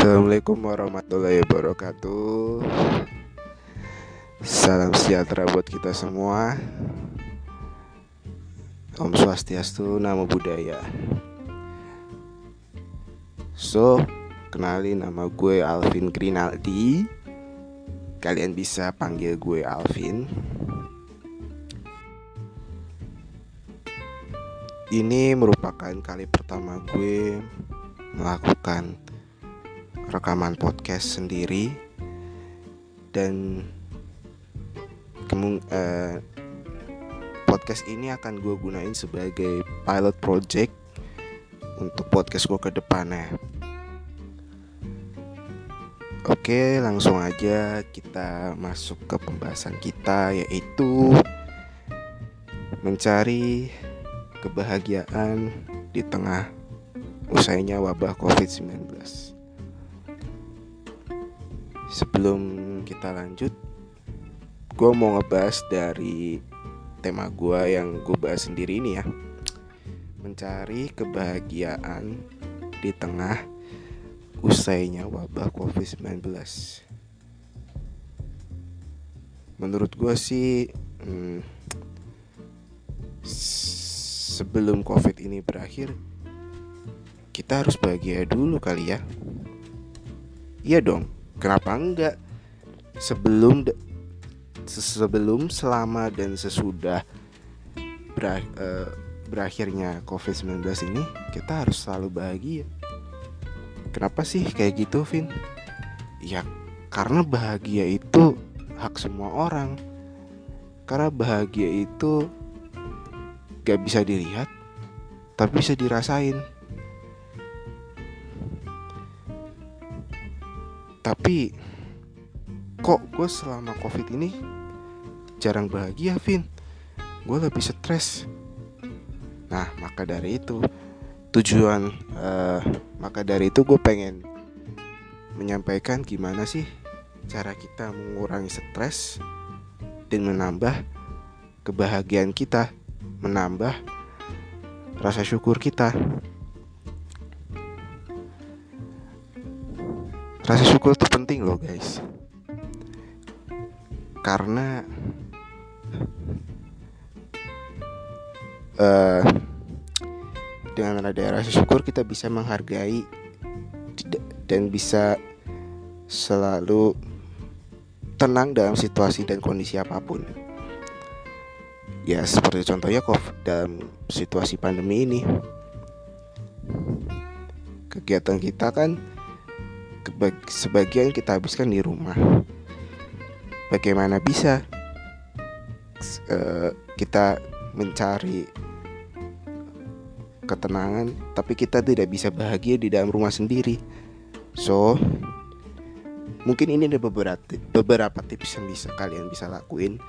Assalamualaikum warahmatullahi wabarakatuh. Salam sejahtera buat kita semua. Om Swastiastu, Namo Buddhaya. So, kenalin nama gue Alvin Grinaldi. Kalian bisa panggil gue Alvin. Ini merupakan kali pertama gue melakukan rekaman podcast sendiri dan kemung eh, podcast ini akan gue gunain sebagai pilot project untuk podcast gue ke depannya. Oke, langsung aja kita masuk ke pembahasan kita yaitu mencari kebahagiaan di tengah usainya wabah COVID-19. Sebelum kita lanjut, gue mau ngebahas dari tema gue yang gue bahas sendiri ini ya. Mencari kebahagiaan di tengah usainya wabah COVID-19. Menurut gue sih, hmm, sebelum COVID ini berakhir, kita harus bahagia dulu kali ya. Iya dong, kenapa enggak? Sebelum sebelum, selama dan sesudah uh, berakhirnya COVID-19 ini, kita harus selalu bahagia. Kenapa sih kayak gitu, Vin? Ya, karena bahagia itu hak semua orang. Karena bahagia itu gak bisa dilihat tapi bisa dirasain tapi kok gue selama covid ini jarang bahagia Vin gue lebih stres nah maka dari itu tujuan uh, maka dari itu gue pengen menyampaikan gimana sih cara kita mengurangi stres dan menambah kebahagiaan kita menambah rasa syukur kita. Rasa syukur itu penting loh guys. Karena uh, Dengan ada rasa syukur kita bisa menghargai Dan bisa selalu tenang dalam situasi dan kondisi apa pun. Ya seperti contohnya kok dalam situasi pandemi ini. Kegiatan kita kan sebagian kita habiskan di rumah. Bagaimana bisa uh, kita mencari ketenangan tapi kita tidak bisa bahagia di dalam rumah sendiri. So mungkin ini ada beberapa beberapa tips yang bisa kalian bisa lakuin.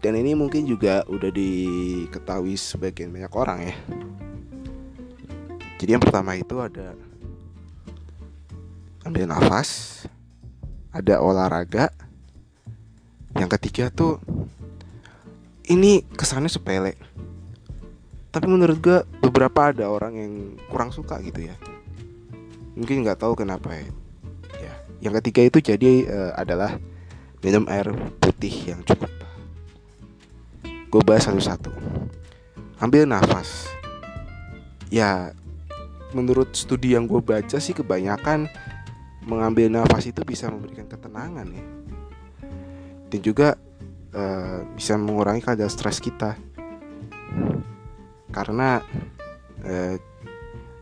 Dan ini mungkin juga udah diketahui sebagian banyak orang ya. Jadi yang pertama itu ada ambil nafas ada olahraga. Yang ketiga tuh ini kesannya sepele. Tapi menurut gue beberapa ada orang yang kurang suka gitu ya. Mungkin nggak tahu kenapa ya. ya yang ketiga itu jadi uh, adalah minum air putih yang cukup. Gue bahas satu-satu. Ambil nafas. Ya menurut studi yang gue baca sih kebanyakan mengambil nafas itu bisa memberikan ketenangan ya dan juga uh, bisa mengurangi kadar stres kita karena uh,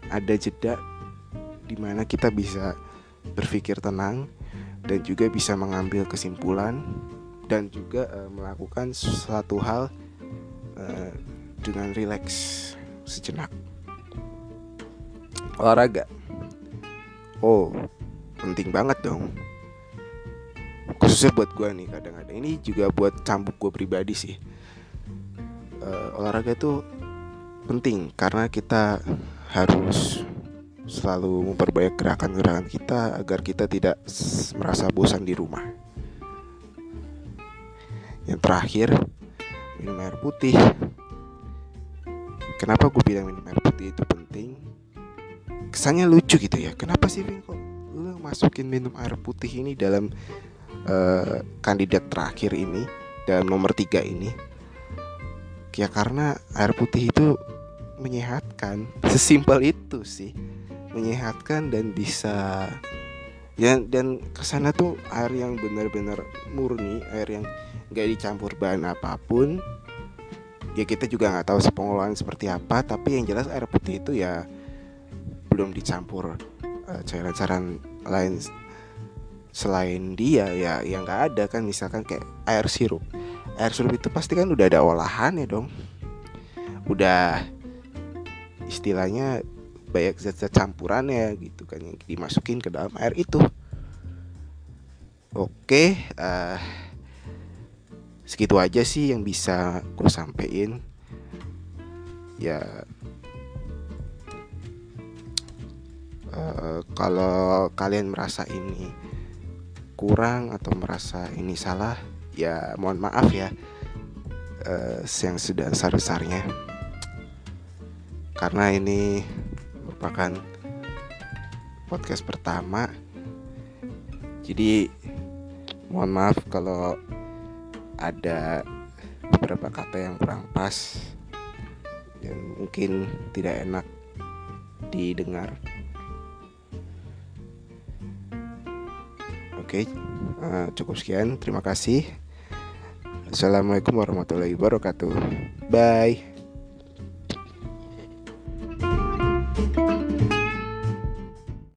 ada jeda di mana kita bisa berpikir tenang dan juga bisa mengambil kesimpulan dan juga uh, melakukan suatu hal uh, dengan rileks sejenak. Olahraga. Oh, penting banget dong. Khususnya buat gue nih kadang-kadang. Ini juga buat cambuk gue pribadi sih. Uh, olahraga itu penting karena kita harus selalu memperbanyak gerakan-gerakan kita agar kita tidak merasa bosan di rumah. Yang terakhir, minum air putih. Kenapa gue bilang minum air putih itu penting? Kesannya lucu gitu ya. Kenapa sih Vin masukin minum air putih ini dalam uh, kandidat terakhir ini dalam nomor tiga ini. Ya karena air putih itu menyehatkan. Sesimpel itu sih. Menyehatkan dan bisa ya dan ke sana tuh air yang benar-benar murni air yang nggak dicampur bahan apa pun. Ya kita juga nggak tahu pengolahan seperti apa tapi yang jelas air putih itu ya belum dicampur cairan-cairan lain selain dia ya yang nggak ada kan misalkan kayak air sirup. Air sirup itu pasti kan udah ada olahan ya dong. Udah istilahnya banyak zat-zat campurannya gitu kan yang dimasukin ke dalam air itu. Oke uh, segitu aja sih yang bisa gue sampein. Ya uh, kalau kalian merasa ini kurang atau merasa ini salah ya mohon maaf ya uh, yang sudah besar-besarnya karena ini merupakan podcast pertama jadi mohon maaf kalau ada beberapa kata yang kurang pas dan mungkin tidak enak didengar. Oke, uh, cukup sekian. Terima kasih. Assalamualaikum warahmatullahi wabarakatuh. Bye.